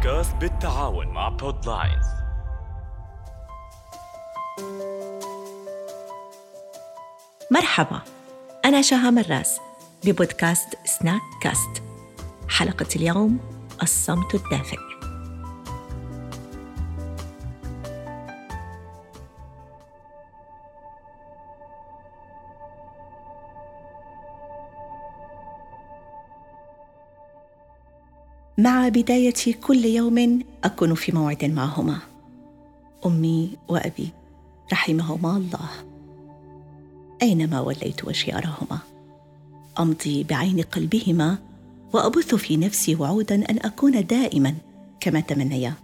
بودكاست بالتعاون مع بودلاينز مرحبا أنا شاها مراس ببودكاست سناك كاست حلقة اليوم الصمت الدافئ. مع بداية كل يوم أكون في موعد معهما. أمي وأبي رحمهما الله. أينما وليت وجهي أراهما أمضي بعين قلبهما وأبث في نفسي وعودا أن أكون دائما كما تمنيا.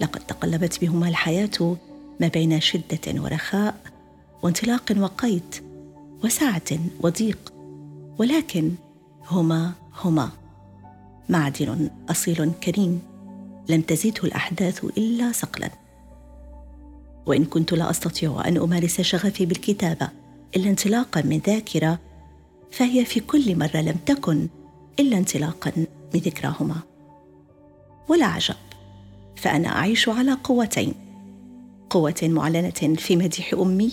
لقد تقلبت بهما الحياة ما بين شدة ورخاء وانطلاق وقيد وسعة وضيق ولكن هما هما. معدن أصيل كريم لم تزده الأحداث إلا صقلا. وإن كنت لا أستطيع أن أمارس شغفي بالكتابة إلا انطلاقا من ذاكرة فهي في كل مرة لم تكن إلا انطلاقا من ذكراهما. ولا عجب فأنا أعيش على قوتين قوة معلنة في مديح أمي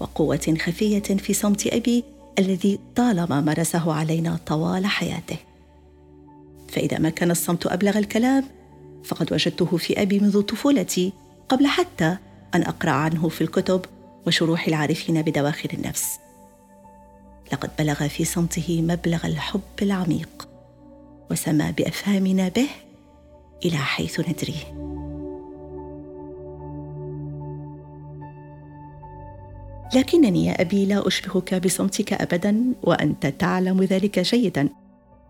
وقوة خفية في صمت أبي الذي طالما مارسه علينا طوال حياته. فإذا ما كان الصمت أبلغ الكلام فقد وجدته في أبي منذ طفولتي قبل حتى أن أقرأ عنه في الكتب وشروح العارفين بدواخل النفس. لقد بلغ في صمته مبلغ الحب العميق وسما بأفهامنا به إلى حيث ندريه. لكنني يا أبي لا أشبهك بصمتك ابدا وأنت تعلم ذلك جيدا.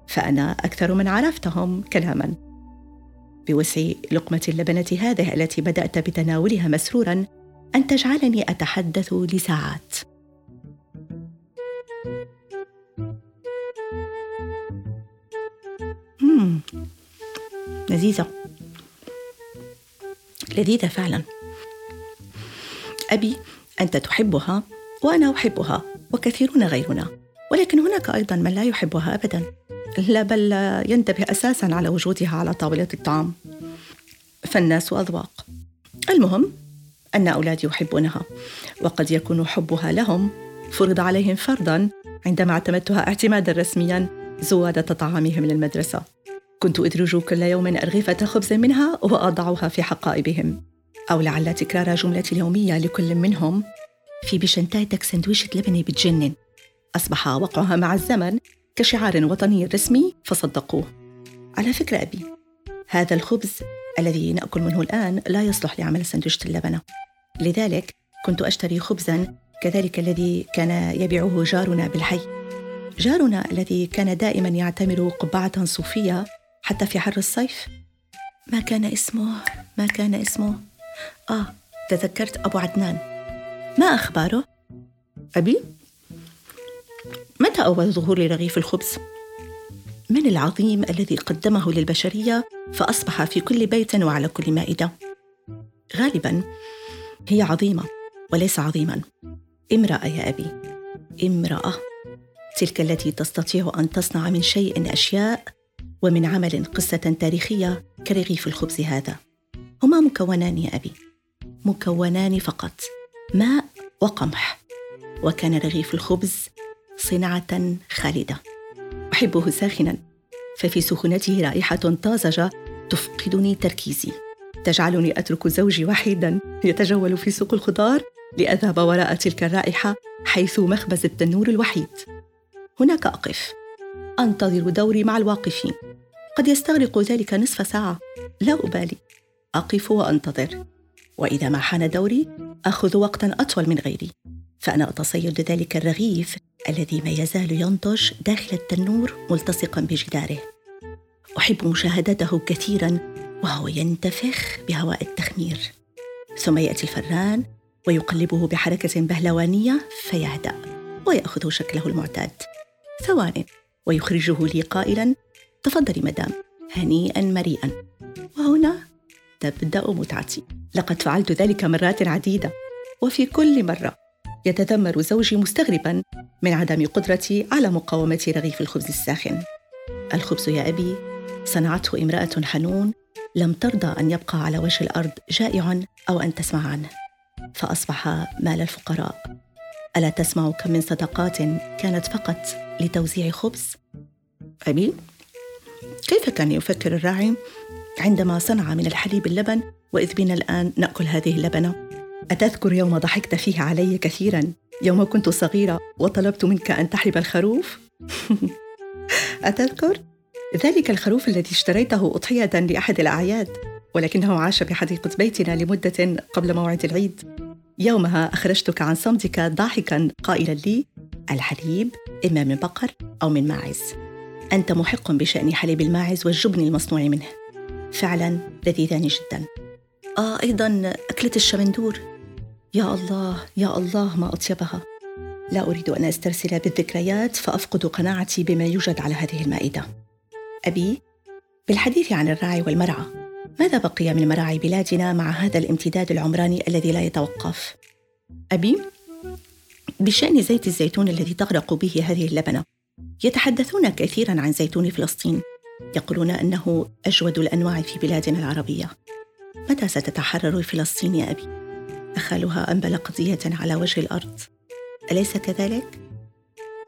فأنا أكثر من عرفتهم كلاما. بوسع لقمة اللبنة هذه التي بدأت بتناولها مسرورا أن تجعلني أتحدث لساعات. مم. لذيذة. لذيذة فعلا. أبي أنت تحبها وأنا أحبها وكثيرون غيرنا. ولكن هناك أيضا من لا يحبها ابدا. لا بل ينتبه أساسا على وجودها على طاولة الطعام. فالناس أذواق. المهم أن أولادي يحبونها وقد يكون حبها لهم فرض عليهم فرضا عندما اعتمدتها اعتمادا رسميا زوادة طعامهم للمدرسة كنت أدرج كل يوم أرغفة خبز منها وأضعها في حقائبهم. أو لعل تكرار جملتي اليومية لكل منهم في بشنتايتك سندويشة لبنة بتجنن. أصبح وقعها مع الزمن كشعار وطني رسمي فصدقوه. على فكرة أبي هذا الخبز الذي نأكل منه الآن لا يصلح لعمل سندويشة اللبنة. لذلك كنت أشتري خبزا كذلك الذي كان يبيعه جارنا بالحي. جارنا الذي كان دائما يعتمر قبعة صوفية حتى في حر الصيف. ما كان اسمه؟ ما كان اسمه؟ آه تذكرت أبو عدنان. ما أخباره؟ أبي؟ متى أول ظهور لرغيف الخبز؟ من العظيم الذي قدمه للبشرية فأصبح في كل بيت وعلى كل مائدة؟ غالبا هي عظيمة وليس عظيما امرأة يا أبي امرأة تلك التي تستطيع أن تصنع من شيء أشياء ومن عمل قصة تاريخية كرغيف الخبز هذا هما مكونان يا أبي مكونان فقط ماء وقمح وكان رغيف الخبز صنعه خالدة. أحبه ساخنا ففي سخونته رائحة طازجة تفقدني تركيزي. تجعلني أترك زوجي وحيدا يتجول في سوق الخضار لأذهب وراء تلك الرائحة حيث مخبز التنور الوحيد. هناك أقف. أنتظر دوري مع الواقفين. قد يستغرق ذلك نصف ساعة. لا أبالي. أقف وأنتظر. وإذا ما حان دوري أخذ وقتا أطول من غيري. فأنا أتصيد ذلك الرغيف الذي ما يزال ينضج داخل التنور ملتصقا بجداره. أحب مشاهدته كثيرا وهو ينتفخ بهواء التخمير. ثم يأتي الفران ويقلبه بحركة بهلوانية فيهدأ ويأخذ شكله المعتاد. ثوان ويخرجه لي قائلا تفضلي مدام هنيئا مريئا. وهنا تبدأ متعتي. لقد فعلت ذلك مرات عديدة. وفي كل مرة يتذمر زوجي مستغربا من عدم قدرتي على مقاومة رغيف الخبز الساخن الخبز يا أبي صنعته امرأة حنون لم ترضى أن يبقى على وجه الأرض جائع أو أن تسمع عنه فأصبح مال الفقراء ألا تسمع كم من صدقات كانت فقط لتوزيع خبز؟ أبي كيف كان يفكر الراعي عندما صنع من الحليب اللبن وإذ بنا الآن نأكل هذه اللبنة؟ أتذكر يوم ضحكت فيه علي كثيرا يوم كنت صغيرة وطلبت منك أن تحلب الخروف؟ أتذكر؟ ذلك الخروف الذي اشتريته أضحية لأحد الأعياد ولكنه عاش بحديقة بيتنا لمدة قبل موعد العيد. يومها أخرجتك عن صمتك ضاحكا قائلا لي الحليب إما من بقر أو من ماعز. أنت محق بشأن حليب الماعز والجبن المصنوع منه. فعلا لذيذان جدا. آه أيضا أكلة الشمندور. يا الله يا الله ما أطيبها. لا أريد أن أسترسل بالذكريات فأفقد قناعتي بما يوجد على هذه المائدة. أبي بالحديث عن الراعي والمرعى ماذا بقي من مراعي بلادنا مع هذا الامتداد العمراني الذي لا يتوقف؟ أبي بشأن زيت الزيتون الذي تغرق به هذه اللبنة يتحدثون كثيرا عن زيتون فلسطين يقولون أنه أجود الأنواع في بلادنا العربية. متى ستتحرر فلسطين يا أبي؟ أخالها أنبل قضية على وجه الأرض أليس كذلك؟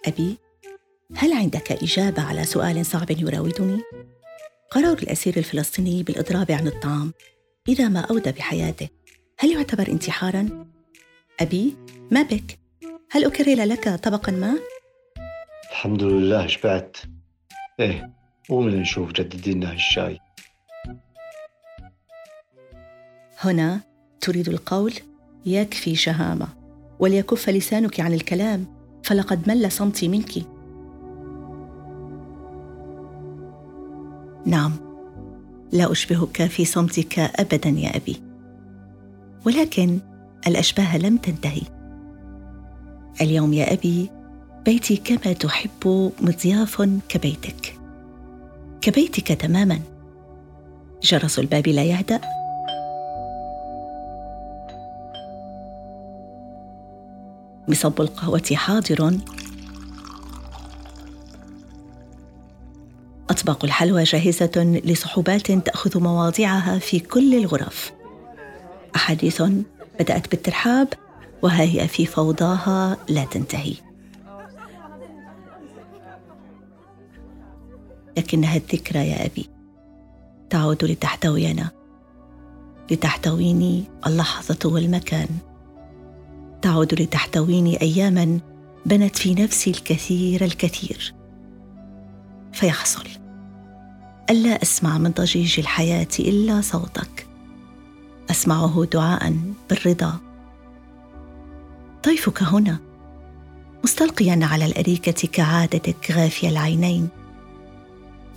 أبي هل عندك إجابة على سؤال صعب يراودني؟ قرار الأسير الفلسطيني بالإضراب عن الطعام إذا ما أودى بحياته هل يعتبر انتحارا؟ أبي ما بك؟ هل أكرر لك طبقا ما؟ الحمد لله شبعت إيه قومي نشوف جددي لنا الشاي هنا تريد القول يكفي شهامة. وليكف لسانك عن الكلام فلقد مل صمتي منك. نعم لا أشبهك في صمتك ابدا يا أبي. ولكن الأشباه لم تنتهي. اليوم يا أبي بيتي كما تحب مضياف كبيتك. كبيتك تماما. جرس الباب لا يهدأ. مصب القهوة حاضر. أطباق الحلوى جاهزة لصحوبات تأخذ مواضعها في كل الغرف. أحاديث بدأت بالترحاب وها هي في فوضاها لا تنتهي. لكنها الذكرى يا أبي. تعود لتحتوينا. لتحتويني اللحظة والمكان. تعود لتحتويني أياما بنت في نفسي الكثير الكثير. فيحصل الا أسمع من ضجيج الحياة إلا صوتك. أسمعه دعاء بالرضا. طيفك هنا مستلقيا على الأريكة كعادتك غافي العينين.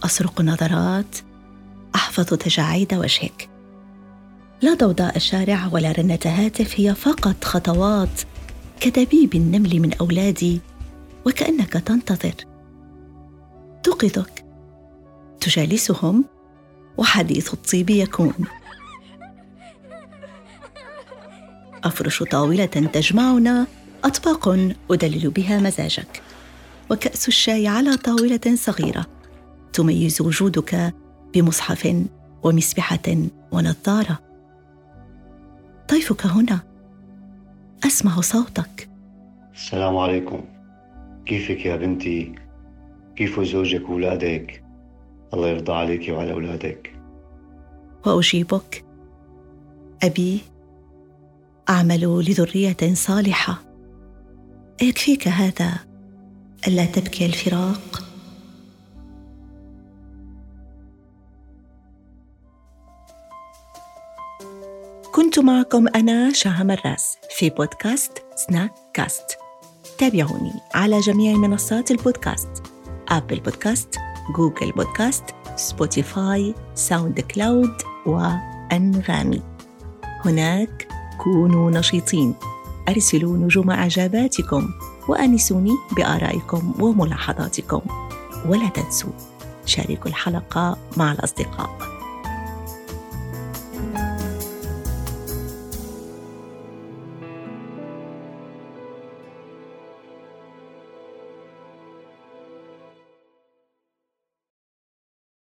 اصرق نظرات أحفظ تجاعيد وجهك. لا ضوضاء الشارع ولا رنة هاتف هي فقط خطوات. كدبيب النمل من أولادي وكأنك تنتظر. توقظك تجالسهم. وحديث الطيب يكون. أفرش طاولة تجمعنا. أطباق أدلل بها مزاجك. وكأس الشاي على طاولة صغيرة. تميز وجودك بمصحف ومسبحة ونظارة. طيفك هنا. أسمع صوتك. السلام عليكم. كيفك يا بنتي؟ كيف زوجك وولادك الله يرضى عليك وعلى أولادك. وأجيبك. أبي أعمل لذرية صالحة. أيكفيك هذا؟ ألا تبكي الفراق؟ كنت معكم أنا شاهة مراس في بودكاست Snack Cast تابعوني على جميع منصات البودكاست. Apple Podcast Google Podcast Spotify SoundCloud وأنغامي. هناك كونوا نشيطين. أرسلوا نجوم إعجاباتكم وآنسوني بآرائكم وملاحظاتكم. ولا تنسوا شاركوا الحلقة مع الأصدقاء.